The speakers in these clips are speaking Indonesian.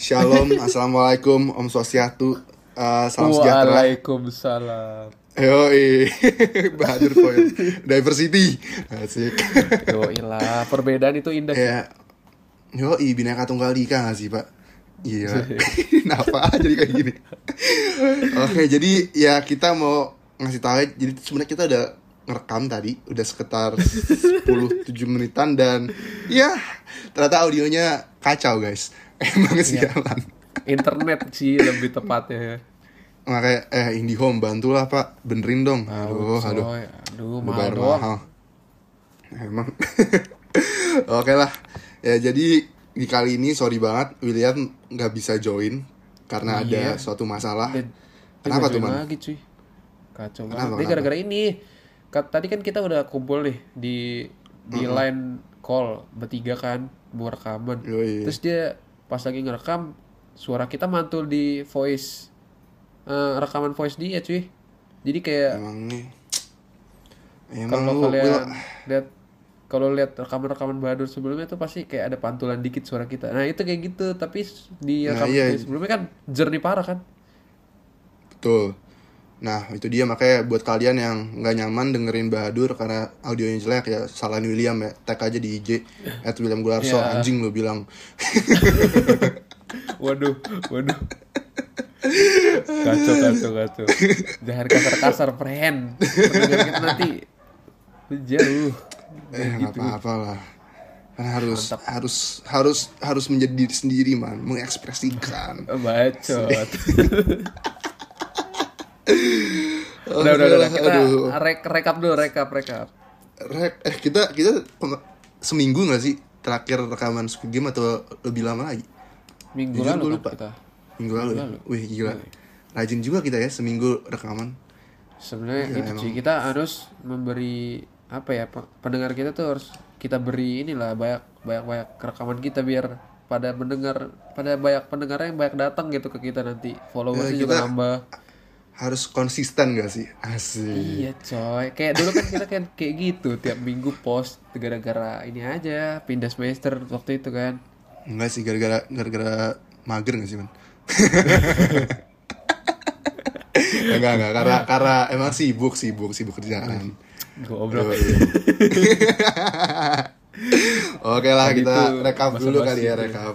Shalom, assalamualaikum, Om Swastiatu, uh, salam sejahtera. Waalaikumsalam. Yo, Bahadur Point, diversity, asik. Yo lah, perbedaan itu indah. ya, yo, bineka tunggal ika gak sih pak? Iya, kenapa jadi kayak gini? Oke, jadi ya kita mau ngasih tahu, jadi sebenarnya kita udah ngerekam tadi, udah sekitar 10-7 menitan dan ya ternyata audionya kacau guys. Emang sialan. Internet sih lebih tepatnya. makanya eh IndiHome bantulah pak benerin dong aduh aduh aduh, Udah mahal doang. mahal emang oke lah ya jadi di kali ini sorry banget William nggak bisa join karena ada Iya. suatu masalah Dia- Kenapa tuh, Man? Lagi cuy. Kacau Kenapa, banget. Kenapa? gara-gara ini. Tadi kan kita udah kumpul nih di di line call bertiga kan buat rekaman. Yoi. Terus dia pas lagi ngerekam suara kita mantul di voice eh, rekaman voice dia cuy. Jadi kayak emang nih emang kalau kalian lihat kalau lihat rekaman-rekaman Bahadur sebelumnya tuh pasti kayak ada pantulan dikit suara kita. Nah, itu kayak gitu, tapi di Nah, rekaman iya. sebelumnya kan jernih parah kan? betul nah itu dia makanya buat kalian yang nggak nyaman dengerin Bahadur karena audionya jelek ya salahin William ya tag aja di IG at William Gularso Ya. anjing lu bilang Waduh, waduh. Kacau, kacau, kacau. Jangan kasar-kasar, friend. Pendengar kita nanti jauh. eh nggak apa-apa lah kan harus harus harus harus menjadi diri sendiri man mengekspresikan Bacot. udah, udah, udah, udah. Kita Aduh. rek rekap dulu, rekap, rekap. Rek, eh kita kita seminggu nggak sih terakhir rekaman Squid Game atau lebih lama lagi Minggu Jujur lalu gua kan lupa. kita. minggu lalu, ya? wih gila rajin juga kita ya seminggu rekaman Sebenarnya Iya, itu sih kita harus memberi apa ya pe- pendengar kita tuh harus kita beri inilah banyak banyak banyak rekaman kita biar pada mendengar pada banyak pendengar yang banyak datang gitu ke kita nanti followersnya Ya, juga nambah harus konsisten gak sih? Asik. Iya coy. Kayak dulu kan kita kan kayak gitu tiap minggu post gara-gara ini aja pindah semester waktu itu kan. Enggak sih gara-gara gara-gara mager gak sih man enggak enggak. Karena karena emang sibuk sibuk sibuk kerjaan. Goblok. Oke lah Tadi kita tuh rekap dulu kali ya tuh. rekap.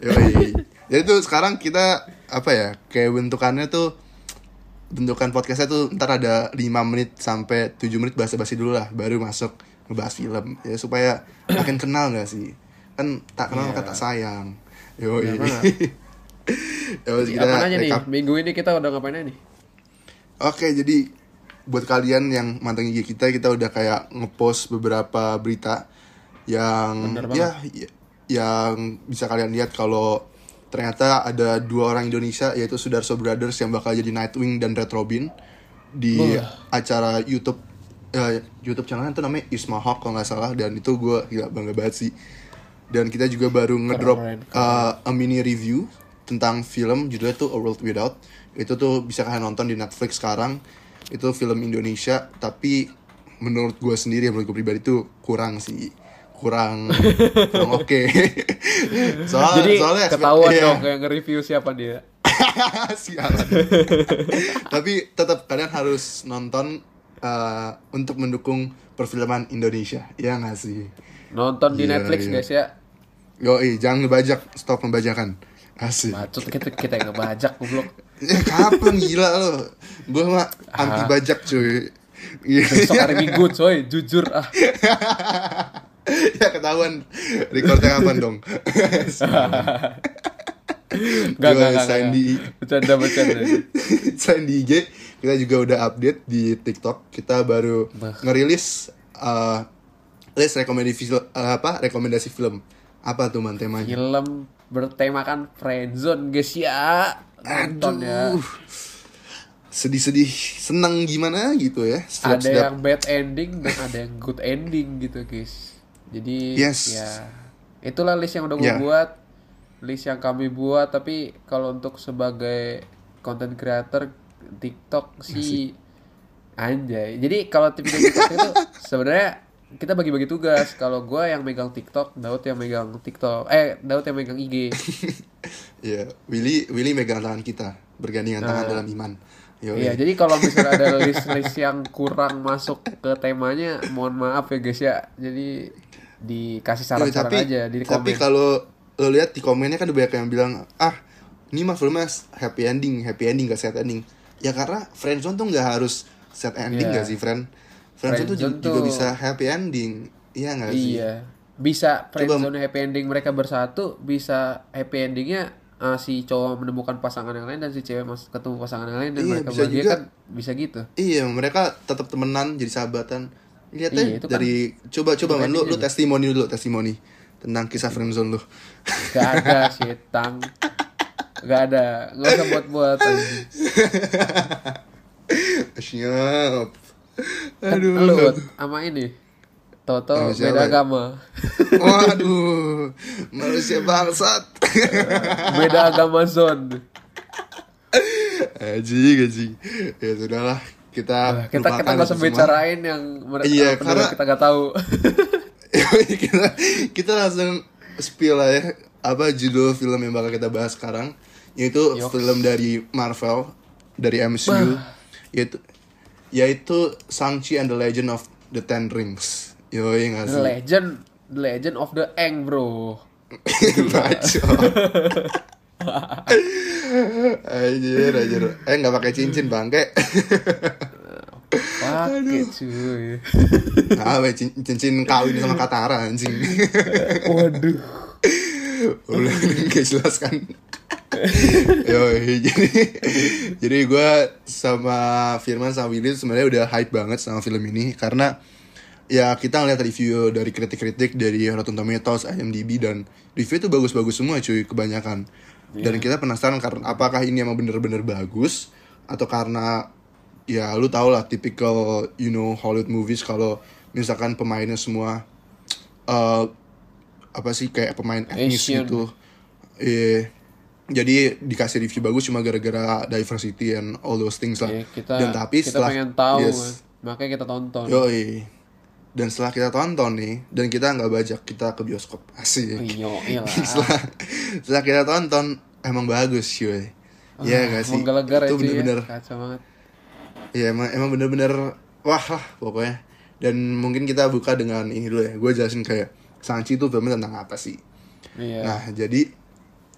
Yoi. Jadi tuh sekarang kita apa ya kayak bentukannya tuh bentukan podcastnya tuh ntar ada 5 menit sampai 7 menit basa-basi dulu lah baru masuk ngebahas film. Ya supaya makin kenal gak sih? Kan tak kenal maka tak sayang. Iya banget. Ya, udah, kita apa aja nih? minggu ini kita udah ngapain aja nih? Oke, jadi buat kalian yang mantan IG kita, kita udah kayak ngepost beberapa berita yang ya, ya- yang bisa kalian lihat kalau ternyata ada dua orang Indonesia yaitu Sudarso Brothers yang bakal jadi Nightwing dan Red Robin di Wah. acara YouTube eh, YouTube channel itu namanya Isma Hawk kalau nggak salah dan itu gue gila bangga banget sih. Dan kita juga baru ngedrop Keren, uh, a mini review tentang film judulnya tuh A World Without itu tuh bisa kalian nonton di Netflix sekarang itu film Indonesia tapi menurut gue sendiri menurut gue pribadi tuh kurang sih kurang kurang oke soal, jadi soalnya ketahuan iya. dong kayak nge-review siapa dia Sialan. tapi tetap kalian harus nonton uh, untuk mendukung perfilman Indonesia ya nggak sih nonton di Iya, Netflix iya. guys ya Yoi, jangan ngebajak stop pembajakan asik Bacot kita kita yang ngebajak goblok. Eh, kapan gila lo? Gue mah anti bajak cuy. Iya. Besok hari Minggu coy, jujur ah. ya ketahuan recordnya kapan dong? Enggak enggak. selain di Bercanda bercanda. di IG kita juga udah update di TikTok. Kita baru Bah. ngerilis uh, list rekomendasi film apa rekomendasi film. Apa tuh man temanya? Film bertemakan friendzone guys ya. Nonton ya. Aduh. Sedih-sedih senang gimana gitu ya. Ada yang bad ending dan ada yang good ending gitu guys. Jadi Yes. ya itulah list yang udah gue Ya. buat, list yang kami buat. Tapi kalau untuk sebagai content creator TikTok sih anjay. Jadi kalau tim TikTok itu sebenarnya kita bagi-bagi tugas. Kalau gue yang megang TikTok, Daud yang megang TikTok, eh Daud yang megang IG. ya Willy Willy megang tangan kita bergandengan tangan dalam iman Iya, jadi kalau misalnya ada list-list yang kurang masuk ke temanya, mohon maaf ya guys ya. Jadi dikasih saran-saran tapi aja di tapi komen. kalau lo lihat di komennya kan banyak yang bilang ah ini mah filmnya happy ending happy ending gak sad ending ya karena friendzone tuh nggak harus sad ending Iya. gak sih friend friendzone tuh Friendzone ju- juga tuh- bisa happy ending iya gak sih Iya. Bisa Coba- friendzone happy ending mereka bersatu, bisa happy endingnya uh, si cowok menemukan pasangan yang lain dan si cewek mas ketemu pasangan yang lain dan Iya, mereka bisa bahagia juga. kan bisa gitu. Iya, mereka tetap temenan, jadi sahabatan. Lihat Iya, deh itu kan dari coba coba man lu endingnya lu testimoni dulu, testimoni tentang kisah friendzone lu. Gak ada setang. Gak ada. Gak usah buat-buat anjing. Siap. Kan Aduh. lu sama ini. Toto siapa beda ya? agama. Waduh, manusia bangsat. Beda agama zone. Aji, gaji. Ya sudahlah, kita Nah, kita kita nggak usah semua. bicarain yang mereka Iya, karena- kita nggak tahu. kita kita langsung spill lah ya apa judul film yang bakal kita bahas sekarang yaitu Yoks. film dari Marvel dari MCU yaitu yaitu Shang-Chi and the Legend of the Ten Rings. Yo, iya nggak The? Legend, The Legend of the Eng bro. Baca. Anjir, anjir. Eh nggak pakai cincin bangke. Pakai cuy. Nah, cincin kawin sama Katara anjing. Waduh. Udah gak jelas kan. Yo, jadi jadi gue sama Firman sama Willy sebenarnya udah hype banget sama film ini karena ya kita ngeliat review dari kritik-kritik dari Rotten Tomatoes, IMDb dan review itu bagus-bagus semua cuy kebanyakan. Dan kita penasaran karena apakah ini emang bener-bener bagus atau karena ya lu tau lah typical you know Hollywood movies kalau misalkan pemainnya semua eh apa sih kayak pemain etnis Asian. gitu. Iya. Jadi dikasih review bagus cuma gara-gara diversity and all those things lah. Ya, kita Dan tapi kita setelah pengen tahu, yes, makanya kita tonton. yoi. Dan setelah kita tonton nih, dan kita nggak bajak, kita ke bioskop asik. Iyo, iyalah. setelah, setelah kita tonton emang bagus cuy. Iya gak sih? Itu ya. bener-bener Kacau banget. Iya emang emang bener-bener wah lah pokoknya. Dan mungkin kita buka dengan ini dulu ya. Gue jelasin kayak Shang-Chi itu filmnya tentang apa sih? Iya. Nah jadi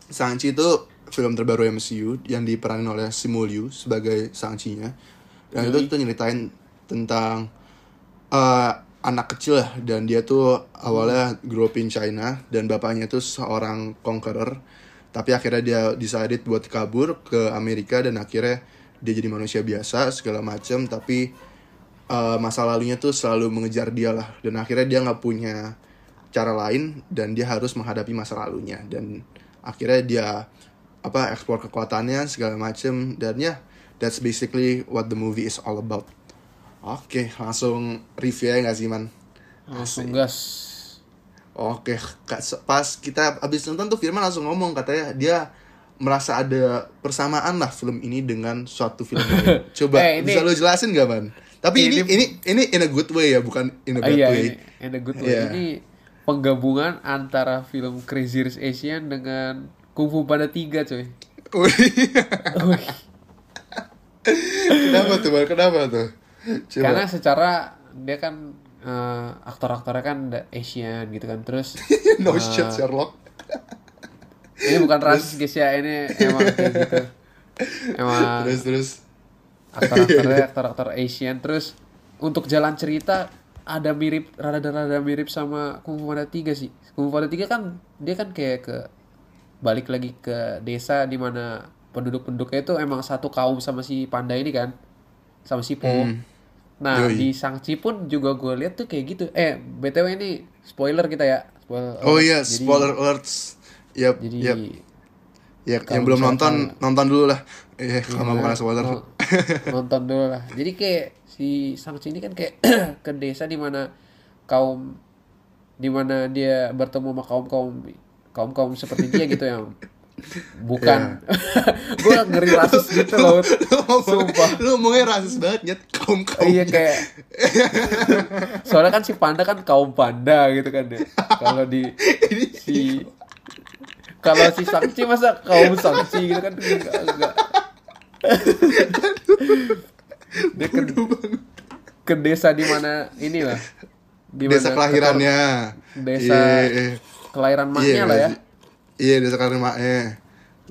Shang-Chi itu film terbaru MCU yang diperanin oleh Simu Liu sebagai Shang-Chi-nya. Dan itu tuh nyeritain tentang eh, anak kecil lah dan dia tuh awalnya grow up in China dan bapaknya tuh seorang conqueror. Tapi akhirnya dia decided buat kabur ke Amerika dan akhirnya dia jadi manusia biasa segala macam tapi eh, masa lalunya tuh selalu mengejar dia lah dan akhirnya dia nggak punya cara lain dan dia harus menghadapi masa lalunya. Dan akhirnya dia apa eksplor kekuatannya segala macam dan ya that's basically what the movie is all about oke langsung review ya nggak sih man Langsung gas. Oke, pas kita abis nonton tuh Firman langsung ngomong katanya dia merasa ada persamaan lah film ini dengan suatu film lain. Coba Eh, ini- bisa lo jelasin gak man? Tapi ini, Ini- ini ini in a good way ya, bukan in a bad iya, way. ini, in a good way. Iya. Ini penggabungan antara film Crazy Rich Asian dengan Kung Fu Panda 3 coy. Kenapa tuh, Man? Kenapa tuh? Coba. Karena secara dia kan eh, aktor-aktornya kan da- Asian gitu kan. Terus no eh, shit Sherlock. ini bukan rasis guys ya, ini emang kayak gitu. Emang terus terus. aktor-aktornya aktor-aktor Asian terus untuk jalan cerita ada mirip rada-rada mirip sama Kung Fu Panda 3 sih. Kung Fu Panda 3 kan dia kan kayak ke balik lagi ke desa di mana penduduk-penduduknya itu emang satu kaum sama si panda ini kan. Sama si Po. Hmm. Nah, Yoi. di Sangchi pun juga gue lihat tuh kayak gitu. Eh, BTW ini spoiler kita ya. Spoiler Oh alert. iya, Jadi- spoiler alerts. Yap, Jadi yap. Ya, yang belum nonton misalkan- nonton dulu lah. Eh, kalau mau bukan spoiler. No- nonton dulu lah. Jadi kayak si Shang-Chi ini kan kayak ke desa di mana kaum di mana dia bertemu sama kaum kaum kaum kaum seperti dia gitu yang bukan. Gue ngeri rasis gitu loh lu Sumpah. lu ngomongnya rasis banget nyet. Kaum kaum. Iya kayak soalnya kan si panda kan kaum panda gitu kan ya kalau di si kalau si Sangchi masa kaum Sangchi gitu kan enggak enggak. Dia ke, ke desa di mana ini lah di desa kelahirannya. desa Iya, kelahiran maknya iya, lah ya? Iya desa maknya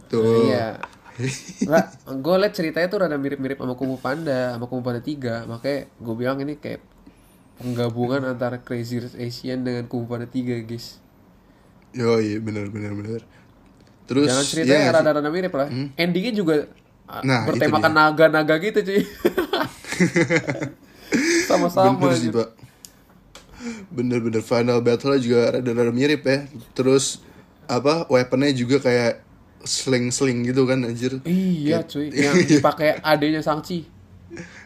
tuh iya Nggak, gue liat ceritanya tuh rada mirip-mirip sama Kung Fu Panda, sama Kung Fu Panda 3. Makanya gue bilang ini kayak penggabungan antara Crazy Rich Asian dengan Kung Fu Panda 3, guys. yo iya bener bener bener terus Jangan ceritanya iya, rada-rada mirip lah. Endingnya juga ah, Nah, bertemakan naga-naga gitu, cuy. Sama-sama. bener sih gitu. pak bener-bener final battle juga rada-rada mirip ya terus apa weaponnya juga kayak sling-sling gitu kan anjir Iya, cuy. Yang dipakai adenya Sangchi.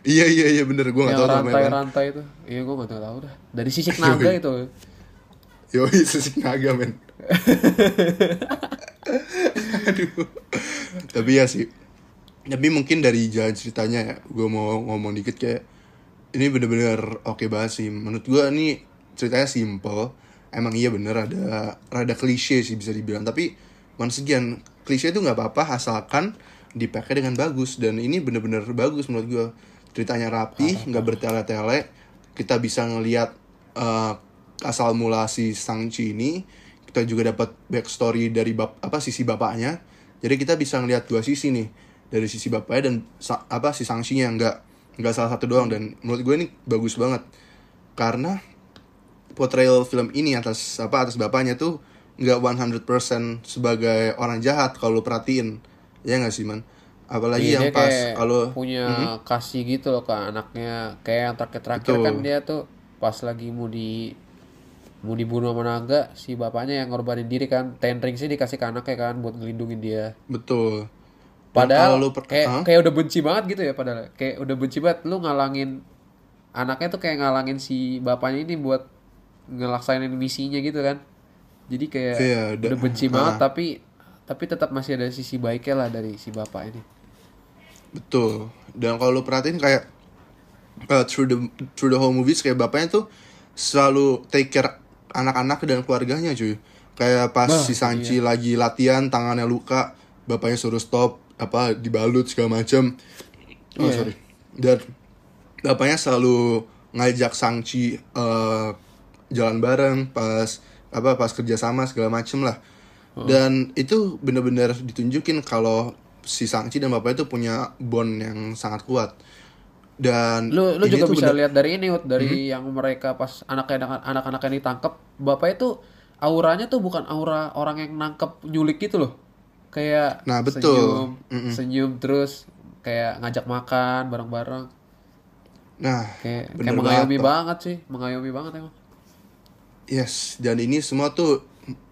iya iya iya bener gue gak yang tau namanya kan rantai-rantai itu. Iya, gue gak tahu dah. Dari sisik naga itu. yo sisik naga men aduh tapi ya sih tapi mungkin dari jalan ceritanya ya gue mau ngomong dikit kayak ini bener-bener oke banget sih menurut gue ini ceritanya simple emang iya bener ada rada klise sih bisa dibilang. Tapi once again klise itu nggak apa-apa asalkan dipakai dengan bagus. Dan ini bener-bener bagus menurut gue ceritanya rapi nggak bertele-tele. Kita bisa ngelihat eh, asal mula si Sangchi ini kita juga dapat backstory dari bap apa sisi bapaknya. Jadi kita bisa ngelihat dua sisi nih dari sisi bapaknya dan sa- apa si Sangchi-nya nggak nggak salah satu doang. Dan menurut gue ini bagus banget. Karena portrayal film ini atas apa atas bapaknya tuh nggak 100% sebagai orang jahat kalau perhatiin. Ya nggak sih man? Apalagi Iya, yang pas kalau punya kasih gitu loh ke anaknya kayak yang terakhir-terakhir Betul. kan dia tuh pas lagi mau di mau dibunuh sama naga si bapaknya yang ngorbanin diri kan. Ten ring sih dikasih ke anaknya kan buat ngelindungin dia. Betul. Padahal lu per- kayak Hah? kayak udah benci banget gitu ya padahal. Kayak udah benci banget lu ngalangin anaknya tuh kayak ngalangin si bapaknya ini buat ngelaksainin misinya gitu kan jadi kayak Iya, udah- udah benci banget ah. tapi tapi tetap masih ada sisi baiknya lah dari si bapak ini Betul. Dan kalau lu perhatiin kayak uh, through the through the whole movies kayak bapaknya tuh selalu take care anak-anak dan keluarganya cuy. Kayak pas Bah, si Sanchi lagi latihan tangannya luka, bapaknya suruh stop apa dibalut segala macam. Oh Iya. sorry. Dan bapaknya selalu ngajak Sangchi uh, jalan bareng pas apa pas kerja sama segala macem lah. Dan itu bener-bener ditunjukin kalau si Sangchi dan bapaknya itu punya bond yang sangat kuat. Dan lu lu juga bisa bener- lihat dari ini Ut, dari yang mereka pas anak-anak anak-anak yang ditangkap bapak itu auranya tuh bukan aura orang yang nangkep nyulik gitu loh. Kayak Nah, betul. senyum senyum terus kayak ngajak makan bareng-bareng. Nah, kayak kayak mengayomi banget sih mengayomi banget emang Yes, dan ini semua tuh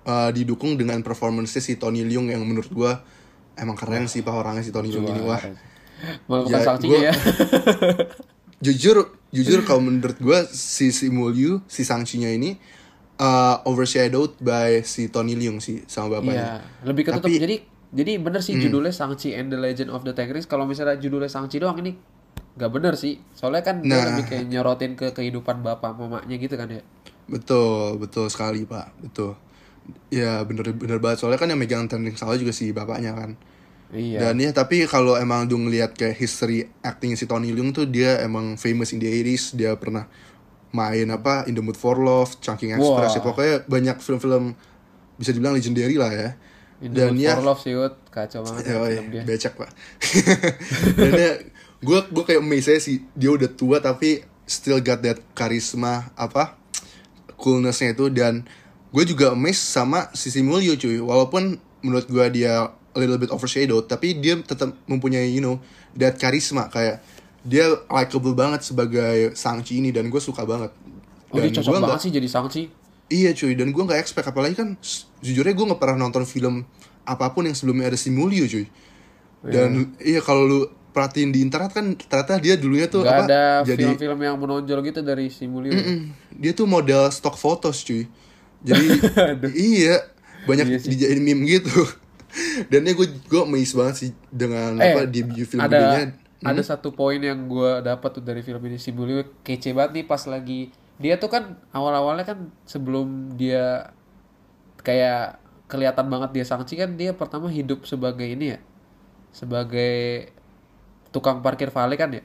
uh, didukung dengan performance si Tony Leung yang menurut gua emang keren sih pak orangnya si Tony Leung ini wah. Bukan Ya, gua- ya Jujur, jujur kalau menurut gua si si Mulyu, si Sangchi-nya ini uh, overshadowed by si Tony Leung sih sama Iya, bapaknya. lebih ketutup. Tapi- Hmm. Jadi jadi bener sih judulnya Sangchi and the Legend of the Ten Rings. Kalau misalnya judulnya Sangchi doang ini gak bener sih. Soalnya kan dia Nah. lebih kayak nyorotin ke kehidupan bapak mamanya gitu kan ya. Betul, betul sekali pak, betul. Ya bener bener banget soalnya kan yang megang trending salah juga si bapaknya kan. Iya. Dan ya tapi kalau emang du ngeliat kayak history acting si Tony Leung tuh dia emang famous in the 80s, dia pernah main apa In the Mood for Love, Chungking Express, ya pokoknya banyak film-film bisa dibilang legendary lah ya. In the Dan Mood ya for Love sih kacau banget ya film dia. becek pak. Dan ya, gue gue kayak amazed sih dia udah tua tapi still got that karisma apa coolnessnya itu dan gue juga amazed sama sisi Mulyo cuy. Walaupun menurut gue dia a little bit overshadowed tapi dia tetap mempunyai you know that karisma kayak dia likable banget sebagai Sangchi ini dan gue suka banget. Oh, dia Dan cocok gua banget nggak- sih jadi Sangchi. Iya cuy, dan gue nggak expect apalagi kan jujurnya gue nggak pernah nonton film apa pun yang sebelumnya ada si Mulyo cuy. Dan iya kalau lu perhatiin di internet kan ternyata dia dulunya tuh Gak apa ada jadi film-film yang menonjol gitu dari si Mulyo. Mm, dia tuh model stock photos cuy. Jadi iya banyak Iya dijadiin meme gitu. Dan ya gue gue amazed banget sih dengan Eh, apa debut film ada gedenya. ada satu poin yang gue dapat tuh dari film ini si Mulyo kece banget nih pas lagi dia tuh kan awal-awalnya kan sebelum dia kayak kelihatan banget dia Sangchi kan dia pertama hidup sebagai ini ya sebagai tukang parkir valet kan ya.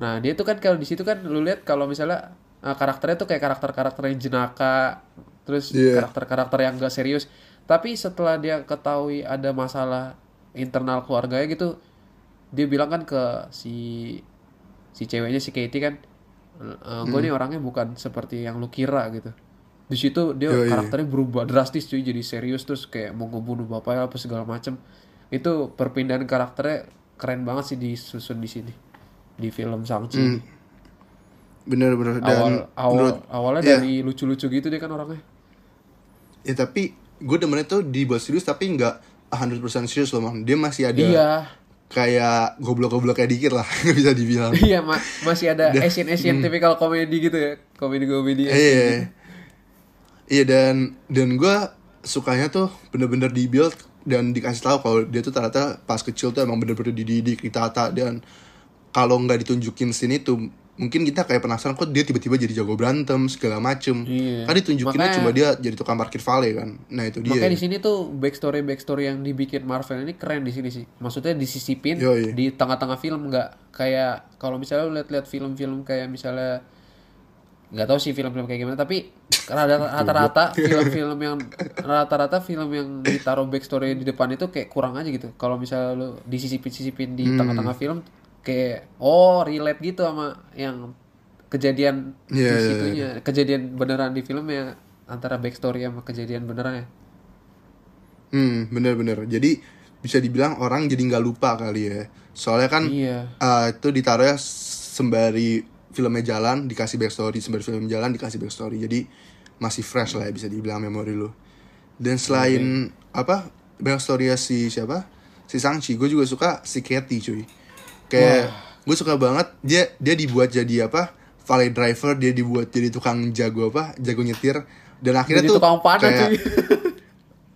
Nah dia tuh kan kalau di situ kan lu lihat kalau misalnya ah, karakternya tuh kayak karakter-karakter yang jenaka, terus Iya. karakter-karakter yang gak serius. Tapi setelah dia ketahui ada masalah internal keluarganya gitu, dia bilang kan ke si si ceweknya si Katie kan, gue nih orangnya bukan seperti yang lu kira gitu. Di situ dia karakternya berubah drastis cuy jadi serius terus kayak mau ngebunuh bapaknya apa segala macem. Itu perpindahan karakternya keren banget sih disusun di sini di film Shang-Chi. Hmm. Bener-bener awal dan awal menurut awalnya Iya. dari lucu-lucu gitu dia kan orangnya ya tapi gue demennya tuh dibuat serius tapi nggak 100% serius loh man dia masih ada iya kayak goblok-goblok kayak dikit lah bisa dibilang iya ma- masih ada Dah. Asian Asian tipikal komedi gitu ya komedi komedi iya iya dan dan gue sukanya tuh bener-bener dibuild dan dikasih tahu kalau dia tuh ternyata pas kecil tuh emang bener-bener dididik ditata dan kalau nggak ditunjukin sini tuh mungkin kita kayak penasaran kok dia tiba-tiba jadi jago berantem segala macem Iya. kan ditunjukinnya Makanya- cuma dia jadi tukang parkir vale kan nah itu dia makanya di sini tuh backstory backstory yang dibikin Marvel ini keren di sini sih maksudnya disisipin Yoi. di tengah-tengah film nggak kayak kalau misalnya lihat-lihat film-film kayak misalnya nggak tahu sih film-film kayak gimana tapi rata- rata-rata film-film yang rata-rata film yang ditaruh backstory di depan itu kayak kurang aja gitu kalau misalnya lu disisipin-sisipin Hmm. di tengah-tengah film kayak oh relate gitu sama yang kejadian Iya, di iya, situnya kejadian beneran di film ya antara backstory sama kejadian beneran ya Hmm, bener-bener. Jadi bisa dibilang orang jadi nggak lupa kali ya. Soalnya kan iya eh, itu ditaruhnya sembari filmnya jalan dikasih backstory, sembari film jalan dikasih backstory. Jadi masih fresh lah ya bisa dibilang memori lu. Dan selain apa backstory si siapa? Si Sangchi, gue juga suka si Katie cuy. Kayak gue suka banget dia dia dibuat jadi apa? Valet driver, dia dibuat jadi tukang jago apa? Jago nyetir. Dan akhirnya jadi tuh tukang panah kayak- cuy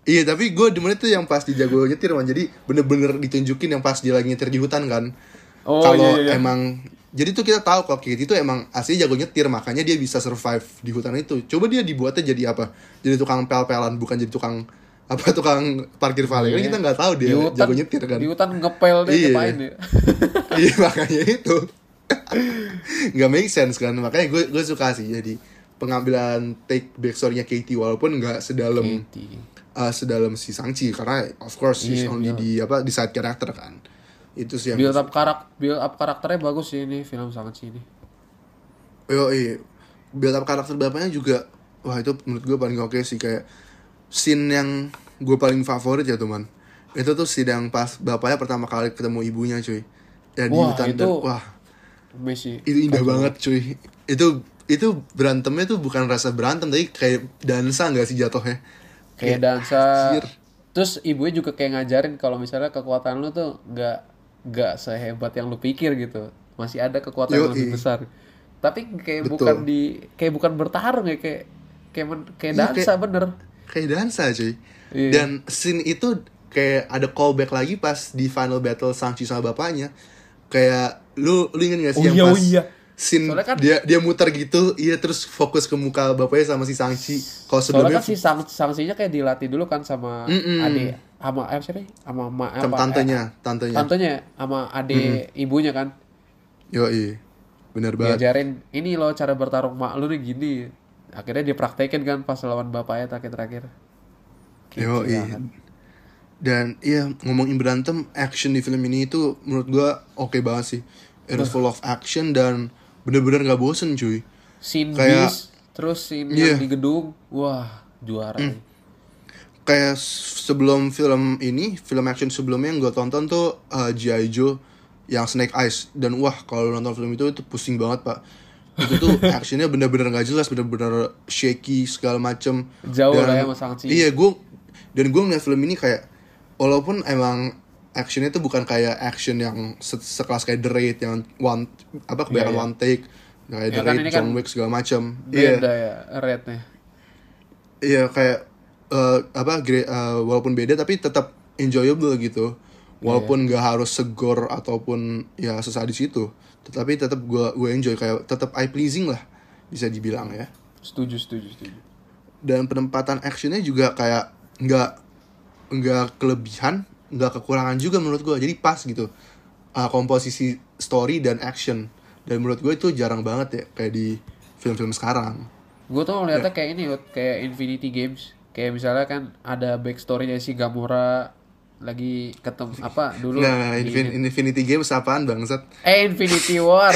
Iya tapi gue demen itu yang pas di jago nyetir man Jadi bener-bener ditunjukin yang pas dia lagi nyetir di hutan kan Oh, Kalau iya, iya. emang Jadi tuh kita tahu kalau Kate itu emang asli jago nyetir Makanya dia bisa survive di hutan itu Coba dia dibuatnya jadi apa? Jadi tukang pel-pelan bukan jadi tukang apa tukang parkir valet kan Iya. kita nggak tahu dia di hutan jago nyetir kan di hutan ngepel deh Iya. ngapain ya iya makanya itu nggak make sense kan makanya gue gue suka sih jadi pengambilan take backstory-nya Katie walaupun nggak sedalam Katie. uh, sedalam si Sangchi karena of course she's Iya, only build- di apa di side character kan itu sih yang build up karak build up karakternya bagus sih ini film sangat sih ini. Yo iya build up karakter bapaknya juga wah itu menurut gue paling oke sih kayak scene yang gue paling favorit ya teman itu tuh yang pas bapaknya pertama kali ketemu ibunya cuy. Ya di Wah, hutan itu dan- wah. Messi itu indah banget cuy. Itu itu berantemnya tuh bukan rasa berantem tapi kayak dansa nggak sih jatuhnya? Kayak dansa. anjir. terus ibunya juga kayak ngajarin kalau misalnya kekuatan lu tuh nggak nggak sehebat yang lu pikir gitu masih ada kekuatan yang lebih besar tapi kayak Betul. bukan di kayak bukan bertarung ya kayak kayak men- kayak Iya, dansa bener kayak dansa cuy Iya. dan scene itu kayak ada callback lagi pas di final battle Sangchi sama bapaknya kayak lu lu inget gak sih Oh yang iya, pas oh iya. scene Soalnya kan- dia dia muter gitu iya terus fokus ke muka bapaknya sama si Sangchi kalau sebelumnya soalnya kan si sang kayak dilatih dulu kan sama Mm-mm. adik sama eh, siapa ya? sama ma, sama apa, tantenya eh, tantenya tantenya sama adik ibunya kan yo bener banget diajarin ini loh cara bertarung mak lu nih gini akhirnya dia praktekin kan pas lawan bapaknya terakhir-terakhir Yo, Gila iya. Dan iya ngomongin berantem, action di film ini itu menurut gua oke banget sih. It is full of action dan bener-bener gak bosen cuy. scene Kayak- bis terus scene Iya. yang di gedung wah juara nih. Kayak sebelum film ini, film action sebelumnya yang gue tonton tuh uh, G.I. Joe yang Snake Eyes dan wah kalau nonton film itu itu pusing banget pak. Itu tuh actionnya bener-bener gak jelas, bener-bener shaky segala macem. Jauh Dan- lah ya sama Shang-Chi. Iya gue dan gue ngeliat film ini kayak walaupun emang actionnya tuh bukan kayak action yang se- sekelas kayak The Raid yang one apa kebanyakan Iya, iya. one take kayak Ya The kan Raid, John kan Wick segala macam. Iya, beda ya iya kayak eh, apa gre- eh, walaupun beda tapi tetap enjoyable gitu. Walaupun nggak harus segor ataupun ya sesadis itu, tetapi tetap gue gue enjoy kayak tetap eye pleasing lah bisa dibilang ya. setuju setuju setuju dan penempatan actionnya juga kayak nggak nggak kelebihan nggak kekurangan juga menurut gue jadi pas gitu uh, komposisi story dan action dan menurut gue itu jarang banget ya kayak di film-film sekarang Gue tuh ngeliatnya kayak ini, kayak Infinity Games. Kayak misalnya kan ada backstory-nya si Gamora lagi ketemu apa dulu nah di Infin- Infinity Games apaan bangsat Eh Infinity War.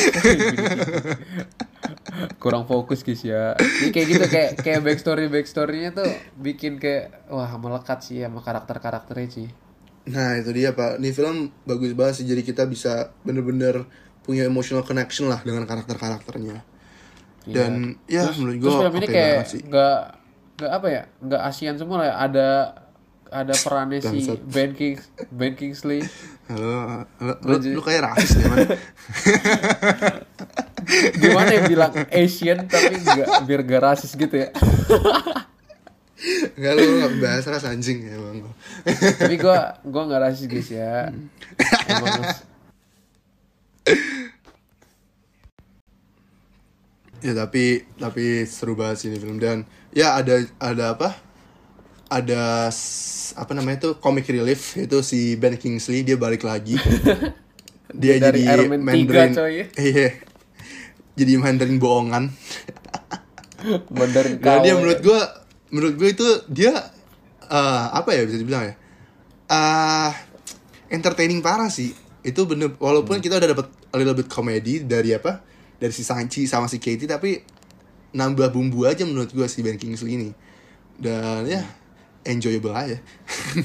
Kurang fokus guys ya. Ini kayak gitu kayak kayak backstory backstorynya tuh bikin kayak wah melekat sih sama karakter karakternya sih. Nah itu dia pak, ini film bagus banget sih jadi kita bisa bener-bener punya emotional connection lah dengan karakter-karakternya. Dan ya menurut gue Terus film ini kayak nggak nggak apa ya nggak ASEAN semua lah ya. ada ada perannya si. Ben Kings Ben Kingsley. Halo, halo, lu, lu kayak rasis man. Gimana ya bilang Asian tapi nggak biar gak rasis gitu ya. Enggak lu gak bahas ras anjing ya bang. tapi gua gua nggak rasis guys ya. Emang Ya tapi tapi seru banget sih ini film dan ya ada ada apa? Ada apa namanya tuh comic relief itu si Ben Kingsley dia balik lagi. dia Dari jadi Iron Man 3, Mandarin. Iya. Jadi Mandarin bohongan. Mandarin Dan dia menurut gua menurut gua itu dia eh, apa ya bisa dibilang ya? ah entertaining parah sih. Itu bener walaupun kita udah dapat a little bit komedi dari apa? Dari si Sanchi sama si Katie tapi nambah bumbu aja menurut gua si Ben Kingsley ini. Dan ya enjoyable aja.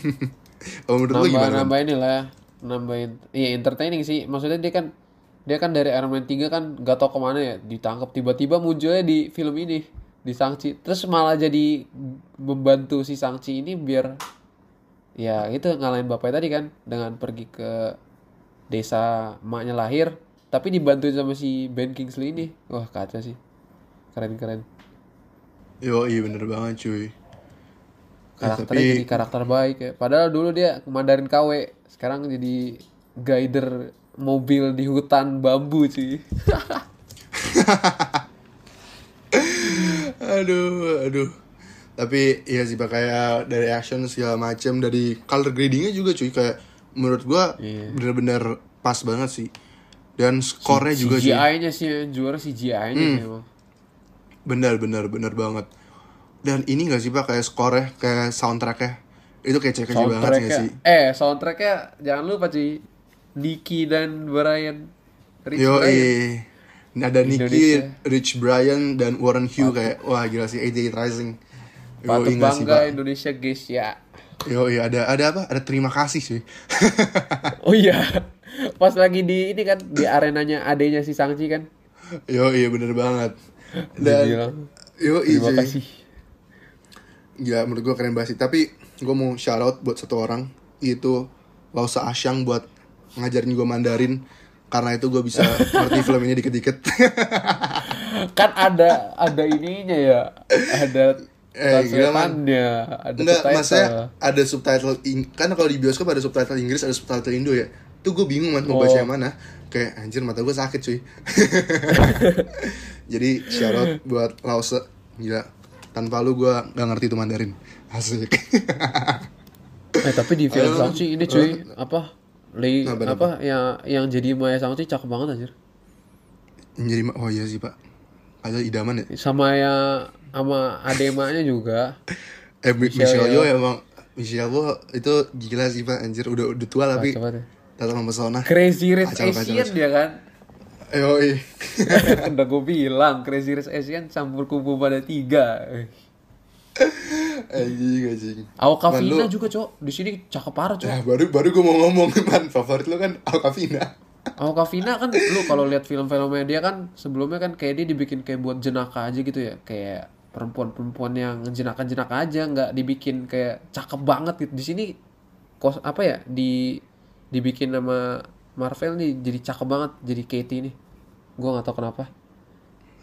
Kalau menurut lu nambah gimana? Man? nambah inilah nambahin iya entertaining sih maksudnya dia kan dia kan dari Iron Man 3 kan gak tau ke mana ya ditangkap tiba-tiba munculnya di film ini di Sangchi terus malah jadi membantu si Sangchi ini biar ya itu ngalahin bapaknya tadi kan dengan pergi ke desa emaknya lahir tapi dibantuin sama si Ben Kingsley ini wah kacau sih keren keren Yo, iya bener banget cuy. Ya, karakternya tapi- jadi karakter baik ya. Padahal dulu dia Mandarin KW, sekarang jadi guider mobil di hutan bambu cuy. aduh aduh tapi iya sih kayak dari action segala macam dari color gradingnya juga cuy kayak menurut gua Iya. bener-bener pas banget sih dan skornya juga cuy CGI-nya sih juara CGI-nya Hmm. sih emang. Bener bener bener banget dan ini gak sih pak kayak skornya kayak soundtracknya itu kayak cek banget gak sih eh soundtracknya jangan lupa cuy, Nicky dan Brian. Rich Yo, Brian. ada Nicky. Rich Brian dan Warren Hugh kayak wah gila sih AJ Rising. Yo, Patut sih, bangga Pak? Indonesia guys ya. Yo, iya ada ada apa? Ada terima kasih sih. Oh iya, pas lagi di ini kan di arenanya adenya si Sangchi kan. Yo, iya bener banget. Dan bilang, yo, Terima iya. kasih. Gila, menurut gue keren banget sih. Tapi gue mau shout out buat satu orang itu Lausa Asyang buat ngajarin gue Mandarin karena itu gue bisa ngerti film ini dikit-dikit. kan ada ada ininya ya ada Eh, gila, translatannya ada Enggak, subtitle. maksudnya ada subtitle Ing- kan kalau di bioskop ada subtitle Inggris, ada subtitle Indo ya. Tuh gue bingung man mau baca Oh. yang mana. Kayak anjir mata gue sakit cuy. Jadi out buat Lause. Gila. Tanpa lu gue gak ngerti itu Mandarin. Asik. eh tapi di film Ayo, Sangchi ini cuy apa Li, Apa, apa yang yang jadi Maya Sangchi cakep banget anjir Jadi oh iya sih pak. Ada idaman ya. sama ya sama ademanya juga Eh Mi- Michelle Michelle Yeoh. Yeoh emang Michelle Yeoh itu gila sih pak. Anjir udah udah tua tapi ya. tetap mempesona. Crazy Rich Asian dia kan Yoi. udah gue bilang Crazy Rich Asian campur kubu pada tiga Anjing anjing. Lu- juga cok di sini cakep parah cok Ya baru baru gue mau ngomong man favorit lu kan Alkavina. Awkafina kan lu kalau lihat film-filmnya dia kan sebelumnya kan kayak dia dibikin kayak buat jenaka aja gitu ya kayak perempuan-perempuan yang jenaka-jenaka aja nggak dibikin kayak cakep banget gitu di sini kos apa ya di dibikin sama Marvel nih jadi cakep banget jadi Katie nih. Gua nggak tahu kenapa.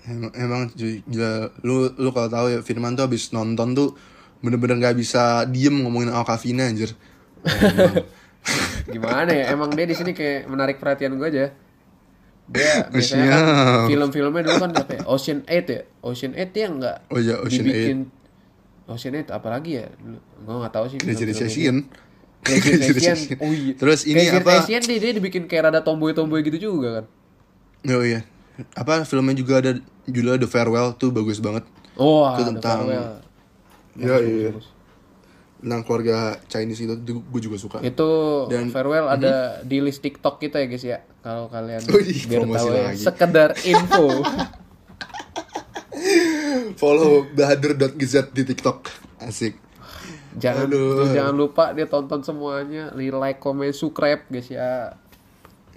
Emang, emang gila lu lu kalau tahu ya Firman tuh abis nonton tuh bener-bener nggak bisa diem ngomongin Alkavina anjir. Gimana ya emang dia di sini kayak menarik perhatian gue aja. Dia biasanya kan Siap. film-filmnya dulu kan apa ya Ocean 8 ya? Ocean 8 dia nggak Oh iya, Ocean dibikin Ocean Eight apalagi ya? Gue nggak tahu sih Crazy Rich Terus ini Rich apa? Asian dia, dia dibikin kayak rada tomboy tomboy gitu juga kan Oh iya. Apa filmnya juga ada judulnya The Farewell tuh bagus banget. oh Itu tentang- Farewell. Iya iya. Tentang keluarga Chinese itu gue juga suka. itu Dan- farewell ada di list TikTok kita ya guys ya kalau kalian Oh, iya, biar tahu ya lagi. sekedar info Follow bahadur.gz di TikTok. Asik. Jangan Aduh. jangan lupa dia tonton semuanya li like comment subscribe guys ya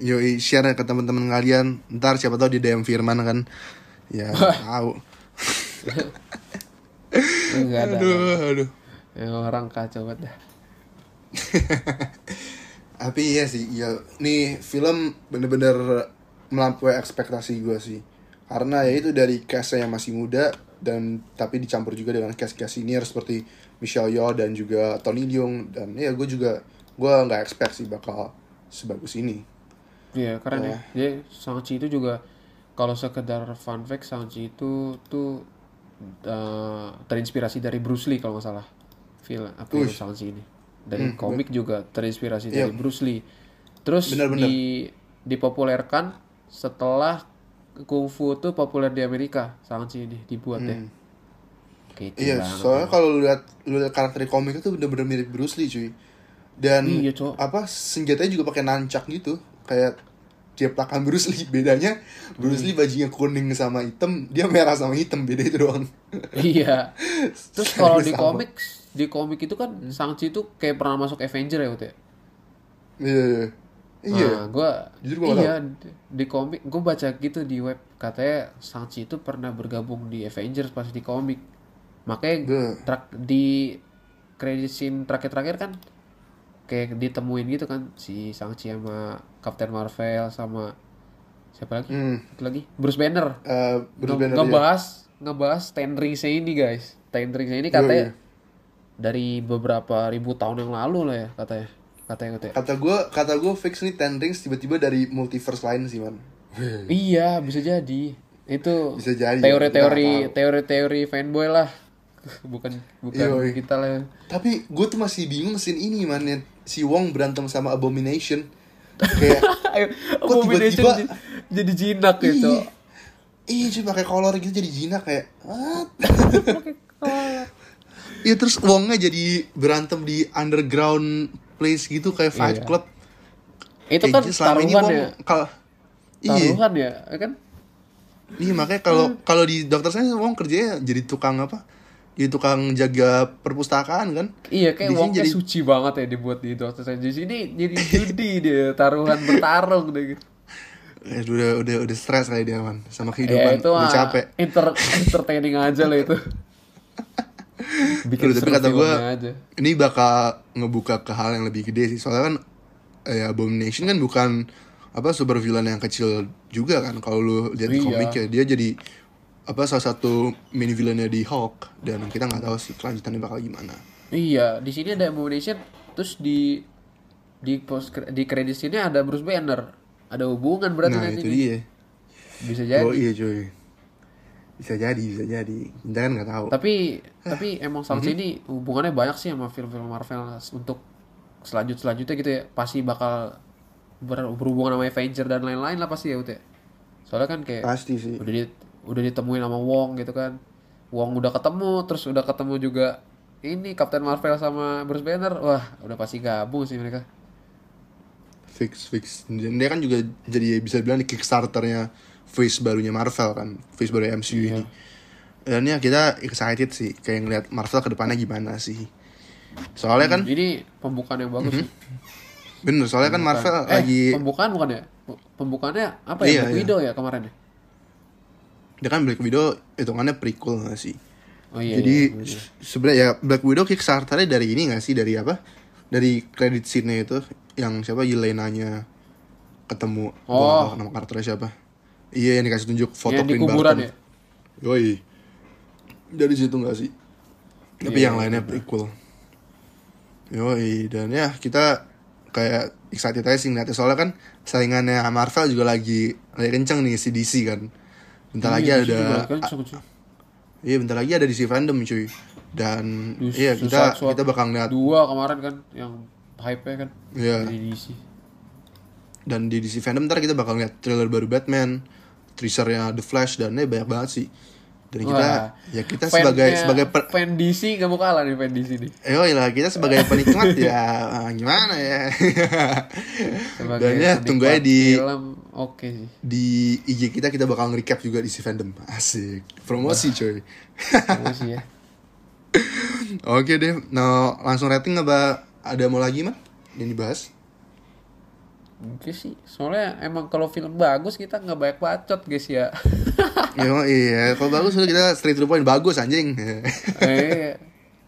Yoi, share ke teman-teman kalian. Ntar siapa tahu di DM Firman kan. Ya, tahu. enggak ada Aduh, aduh. Ya, orang kacau banget dah Tapi iya sih, ya nih film bener-bener melampaui ekspektasi gue sih. Karena ya itu dari cast yang masih muda dan tapi dicampur juga dengan cast-cast senior seperti Michelle Yeoh dan juga Tony Leung dan ya gue juga gue nggak expect sih bakal sebagus ini. Iya keren ya. Jadi Shang-Chi itu juga kalau sekedar fun fact Shang-Chi itu tuh eh, terinspirasi dari Bruce Lee kalau nggak salah. Film apa Uish. Shang-Chi ini. Dari komik juga terinspirasi Iya. dari Bruce Lee. Terus Benar-benar. di dipopulerkan setelah Kung Fu tuh populer di Amerika. Shang-Chi ini dibuat ya. Kece Iya, banget. soalnya kalau lihat lu lihat karakter komik itu bener-bener mirip Bruce Lee cuy. Dan Iya, apa senjatanya juga pakai nancak gitu, kayak jeplakan Bruce Lee. Bedanya Bruce Hmm. Lee bajunya kuning sama hitam, dia merah sama hitam, beda itu doang. iya. Terus kalau di komik di komik itu kan Shang-Chi itu kayak pernah masuk Avenger ya waktu ya. Iya. iya. Iya. Nah, gua Jujur gua iya di, di komik gue baca gitu di web katanya Shang-Chi itu pernah bergabung di Avengers pas di komik. Makanya Gua- trak, di credit scene terakhir-terakhir kan kayak ditemuin gitu kan si Shang-Chi sama Captain Marvel sama siapa lagi? Hmm. Satu lagi Bruce Banner. Eh, Bruce Nge- Banner, ngebahas ngebahas Ten Rings ini guys. Ten Rings ini Iya, katanya iya. dari beberapa ribu tahun yang lalu lah ya katanya. Katanya katanya. Kata gue, kata gue fix nih Ten Rings tiba-tiba dari multiverse lain sih man. Iya, bisa jadi. Itu Bisa jadi, teori-teori teori-teori fanboy lah. bukan bukan Yoi. kita lah. Tapi gue tuh masih bingung mesin ini man yang si Wong berantem sama Abomination. Kayak Kok tiba-tiba- jadi, jadi jinak gitu. Iya, iya cuy pakai kolor gitu jadi jinak kayak. What? Iya terus Wongnya jadi berantem di underground place gitu kayak Fight Iya. Club. Itu Kayak kan gitu, selama ini Wong ya. kalau iya, Taruhan ya, ya kan? iya makanya kalau kalau di dokter saya Wong kerjanya jadi tukang apa? Jadi tukang jaga perpustakaan kan? Iya, kayak Wongnya jadi- suci banget ya dibuat di Doctor Strange. Di sini jadi judi dia, taruhan bertarung deh gitu. Eh, udah udah udah stres kali dia man sama Ya kehidupan itu udah capek. Enter, entertaining aja lah itu. Bikin Aduh, tapi kata gue aja. ini bakal ngebuka ke hal yang lebih gede sih soalnya kan eh, Abomination kan bukan apa super villain yang kecil juga kan kalau lu lihat Iya. komiknya dia jadi apa salah satu mini villainnya di Hulk dan kita nggak tahu sih kelanjutannya bakal gimana Iya, di sini ada Abomination, terus di di post di kredit sini ada Bruce Banner. Ada hubungan berarti nah nanti itu dia Bisa jadi. oh iya cuy bisa jadi bisa jadi kita kan nggak tahu Tapi tapi emang Shang-Chi Mhm. ini hubungannya banyak sih sama film-film Marvel untuk selanjut selanjutnya gitu ya. Pasti bakal ber- berhubungan sama Avenger dan lain-lain lah pasti ya Ut ya. Soalnya kan kayak pasti sih udah di, udah ditemuin sama Wong gitu kan. Wong udah ketemu, terus udah ketemu juga ini Captain Marvel sama Bruce Banner. Wah, udah pasti gabung sih mereka. fix fix dan dia kan juga jadi bisa bilang di Kickstarternya face barunya Marvel kan face baru MCU Iya. ini dan ya kita excited sih kayak ngeliat Marvel ke depannya gimana sih soalnya kan Ini pembukaan yang bagus sih. bener soalnya kan Marvel eh, lagi pembukaan bukan ya? Pembukaannya apa ya? Iya, Black iya. Widow ya kemarin ya? Dia kan Black Widow hitungannya prequel gak sih Oh iya. jadi iya, iya. se- sebenarnya ya Black Widow Kickstarternya dari ini gak sih dari apa dari credit scene-nya itu yang siapa Yelena-nya ketemu Gua nggak Oh. nama karakternya siapa iya yang dikasih tunjuk foto Yang di kuburan Barton. ya? Yoi. Dari situ gak sih? Tapi Iya, yang lainnya prequel. Yoi, dan ya kita kayak excited aja sih ngeliatnya Soalnya kan saingannya Marvel juga lagi lagi kenceng nih si DC kan. Bentar lagi Iya, ada juga kenceng, cuy. Iya bentar lagi ada DC fandom cuy dan iya kita kita bakal ngeliat dua kemarin kan yang hype-nya kan Iya. di DC. dan di DC fandom ntar kita bakal ngeliat trailer baru Batman, teasernya The Flash dan ini banyak banget sih. Dan kita Wah. ya kita sebagai Fan-nya- sebagai per, fan DC gak mau kalah nih fan DC nih. eh, oh iya, kita sebagai penikmat ya ah, gimana ya. Sebagai dan ya tunggu aja di film oke sih. di IG kita kita bakal nge-recap juga DC fandom. Asik. Promosi coy. Masih ya. Oke deh. Nah, langsung rating apa ada mau lagi mah yang dibahas? Oke sih. Soalnya emang kalau film bagus kita nggak banyak bacot guys ya. Ya, iya, kalau bagus kita straight to the point bagus anjing. eh,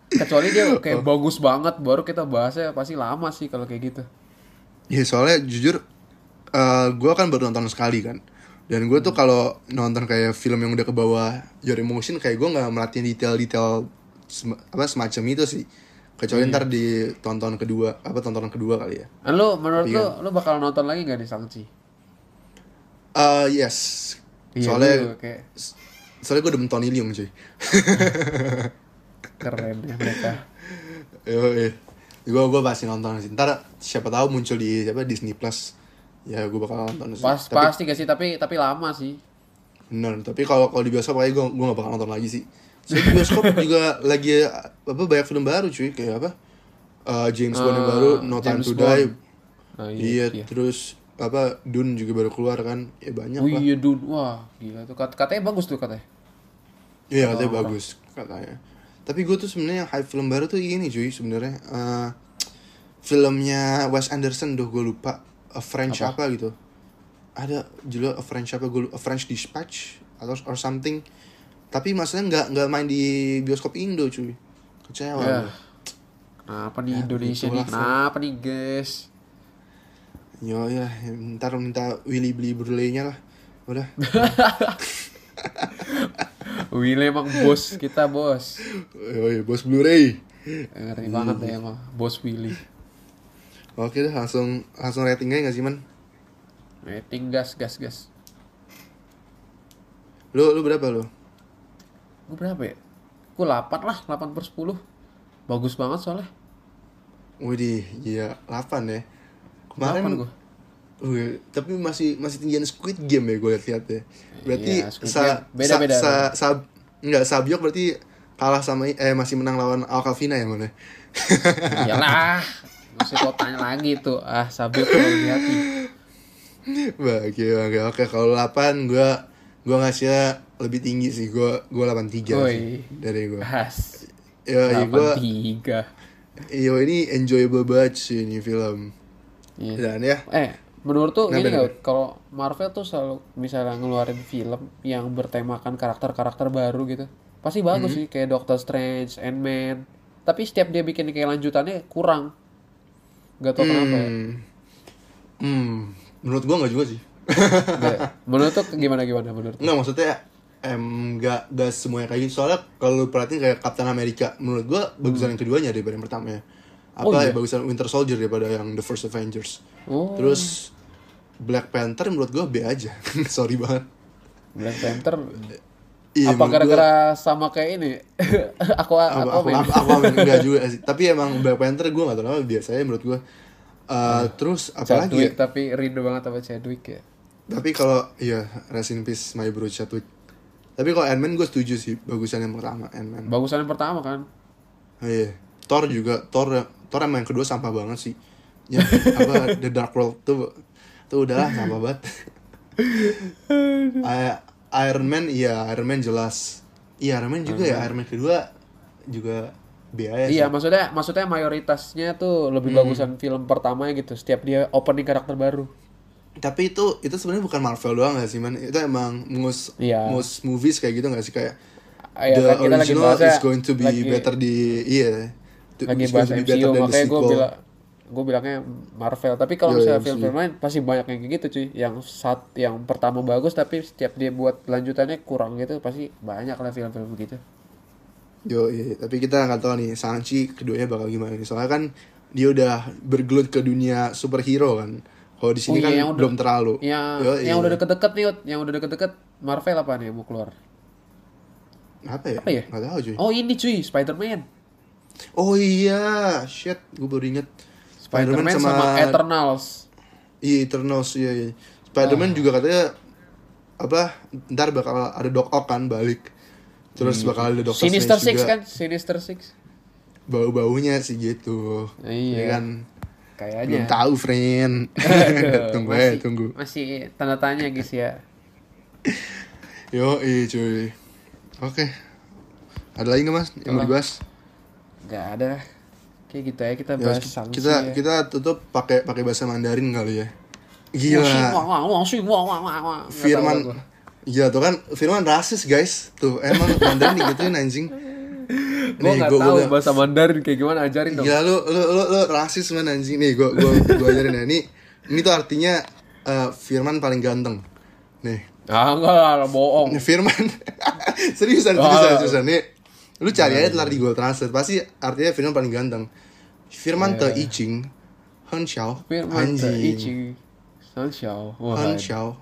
kecuali dia kayak bagus banget baru kita bahasnya pasti lama sih kalau kayak gitu. Ya soalnya jujur eh gue kan baru nonton sekali kan. Dan gue tuh kalau nonton kayak film yang udah ke bawah Your Emotion Kayak gue gak merhatiin detail-detail sem- apa semacam itu sih. Kecuali ntar di tonton kedua Apa tontonan kedua kali ya. Nah, lu menurut Iya. lu lu bakal nonton lagi gak nih Shang-Chi? Eh yes. Iya, Soalnya lu kayak Soalnya gue demen Tony Leung cuy. Keren ya mereka. Yo, Gue gue pasti nonton sih. Ntar siapa tahu muncul di siapa Disney Plus Ya gue bakal nonton sih Pas Tapi pasti gak sih tapi tapi lama sih. Bener, tapi kalau kalau di bioskop kayaknya gue gue gak bakal nonton lagi sih. Soalnya di bioskop juga lagi apa banyak film baru cuy kayak apa Eh, James Bond yang baru No Time James to Bond. Die. Nah, iya, terus apa Dune juga baru keluar kan. Ya banyak Oh lah. iya Dun, wah gila tuh Kat- katanya bagus tuh katanya. Iya katanya bagus katanya. Tapi gue tuh sebenarnya yang hype film baru tuh ini cuy sebenarnya Eh, filmnya Wes Anderson tuh gue lupa A French apa? gitu. Ada judul A French apa gue A French Dispatch atau or something. Tapi maksudnya nggak nggak main di bioskop Indo cuy. Kecewa. Gua. Kenapa nih Ya, Indonesia nih? Kenapa nih guys? Yo ya, ntar minta Willy beli Bruley-nya lah. Udah. Willy emang bos kita bos. Yo, yo, bos Blu-ray. Ngeri banget ya emang bos Willy. Oke dah, langsung langsung ratingnya nggak sih man? Rating gas gas gas. Lu lu berapa lu? Gue berapa ya? Gue 8 lah, 8 per 10 Bagus banget soalnya Widih, iya 8 ya. 8 Kemarin gue Wih, tapi masih masih tinggian Squid Game ya gue lihat ya. Berarti Iya, sa, Game. Beda-beda, sa, sa, sa- enggak Sabyok berarti kalah sama eh masih menang lawan Al Calvina ya mana? Iyalah Masih kau tanya lagi tuh Ah Sabio kalau hati Oke, oke, oke. Kalau 8 gua gua ngasihnya lebih tinggi sih. Gua gua 83 Woi. sih dari gua. Has Ya, 83 Iya ini enjoyable banget sih ini film. Iya. Dan ya, Eh menurut tuh ini nggak kalau Marvel tuh selalu misalnya ngeluarin film yang bertemakan karakter-karakter baru gitu pasti bagus Hmm. sih kayak Doctor Strange, Ant-Man tapi setiap dia bikin kayak lanjutannya kurang Gak tau kenapa ya hmm, hmm, menurut gua nggak juga sih. Nggak. menurut tuh gimana gimana menurut Enggak maksudnya em nggak nggak semuanya kayak gitu. Soalnya kalau lu perhatiin kayak Captain America, menurut gua bagusan yang keduanya daripada yang pertamanya. Apa Hmm. Oh, iya? ya bagusan Winter Soldier daripada yang The First Avengers. oh Terus Black Panther menurut gua B aja. Sorry banget. Black Panther Iya, apa menurut gua- gara-gara sama kayak ini? Aku aku aku aku aku aku enggak juga sih. Tapi emang Black Panther gue gak tau kenapa biasa aja menurut gue Eh, terus apalagi ya? Chadwick tapi rindu banget sama Chadwick ya. Tapi kalau iya rest in peace my bro Chadwick. Tapi kalau Ant-Man gue setuju sih bagusan yang pertama Ant-Man. Bagusan yang pertama kan? Oh, iya. Thor juga Thor Thor emang yang kedua sampah banget sih. Ya apa The Dark World tuh tuh udah sampah banget. I- Iron Man iya Iron Man jelas iya Iron Man juga ya Iron Man kedua juga B aja sih. Iya, maksudnya maksudnya mayoritasnya tuh lebih Hmm. bagusan film pertamanya gitu. Setiap dia opening karakter baru. tapi itu itu sebenarnya bukan Marvel doang gak sih man itu emang most Iya. most movies kayak gitu gak sih kayak Ah, iya, the kan kita lagi original is going to be lagi- better di iya Itu Lagi bahas be MCU, better makanya gue bilang gue bilangnya Marvel. Tapi kalau misalnya film-film lain pasti banyak yang kayak gitu cuy. Yang saat yang pertama bagus tapi setiap dia buat lanjutannya kurang gitu pasti banyak lah film-film begitu. Yo, iya, iya. tapi kita nggak tahu nih Shang-Chi keduanya bakal gimana nih. Soalnya kan dia udah bergelut ke dunia superhero kan. Kalau di sini Oh, iya, kan yang udah- belum terlalu. Yang Yo, yang iya. udah deket-deket nih, yang udah deket-deket Marvel apa nih yang mau keluar? Apa ya? Apa ya? Nggak tahu cuy. Oh ini cuy, Spider-Man. Oh iya, shit, gue baru inget. Spider-Man sama, Eternals. Iya Eternals iya, iya. Spider-Man Ah. juga katanya apa ntar bakal ada Doc Ock kan balik. Terus bakal ada Doctor Hmm. Sinister Strange Six juga. kan? Sinister Six. Bau-baunya sih gitu. Iya. Ya kan Kayaknya. belum tahu, friend. Tunggu masih, ya, tunggu. Masih tanda tanya guys ya. Yo, iya cuy. Oke. Ada lagi nggak mas yang mau dibahas? Gak ada. Kayak gitu ya kita Ya, bahas sanksi kita ya. kita tutup pakai pakai bahasa Mandarin kali ya. Gila. Firman. Gila tuh kan Firman rasis guys Tuh emang Mandarin digituin anjing Gua Nih, nggak gua- tahu gua- bahasa Mandarin kayak gimana ajarin dong. Gila lu, lu, lu, lu rasis man anjing Nih gua, gua, gua ajarin ya Ini, ini tuh artinya eh, Firman paling ganteng Nih Ah enggak lah, bohong. Firman Seriusan, Oh. seriusan, seriusan Nih Lu cari aja telah di Google Translate. Pasti artinya Firman paling ganteng. Firman te Iching Han Xiao. Firman te Anjing Ichi San Xiao. Han Xiao.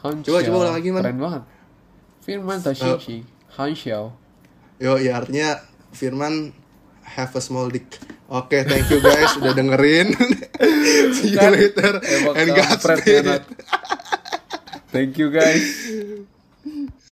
Han Coba, coba ulang lagi man. Keren banget. Firman te Ichi Han Xiao. Yo, ya artinya Firman have a small dick. Oke, thank you guys. Udah dengerin. See you Kan, later. And Godspeed. Thank you guys.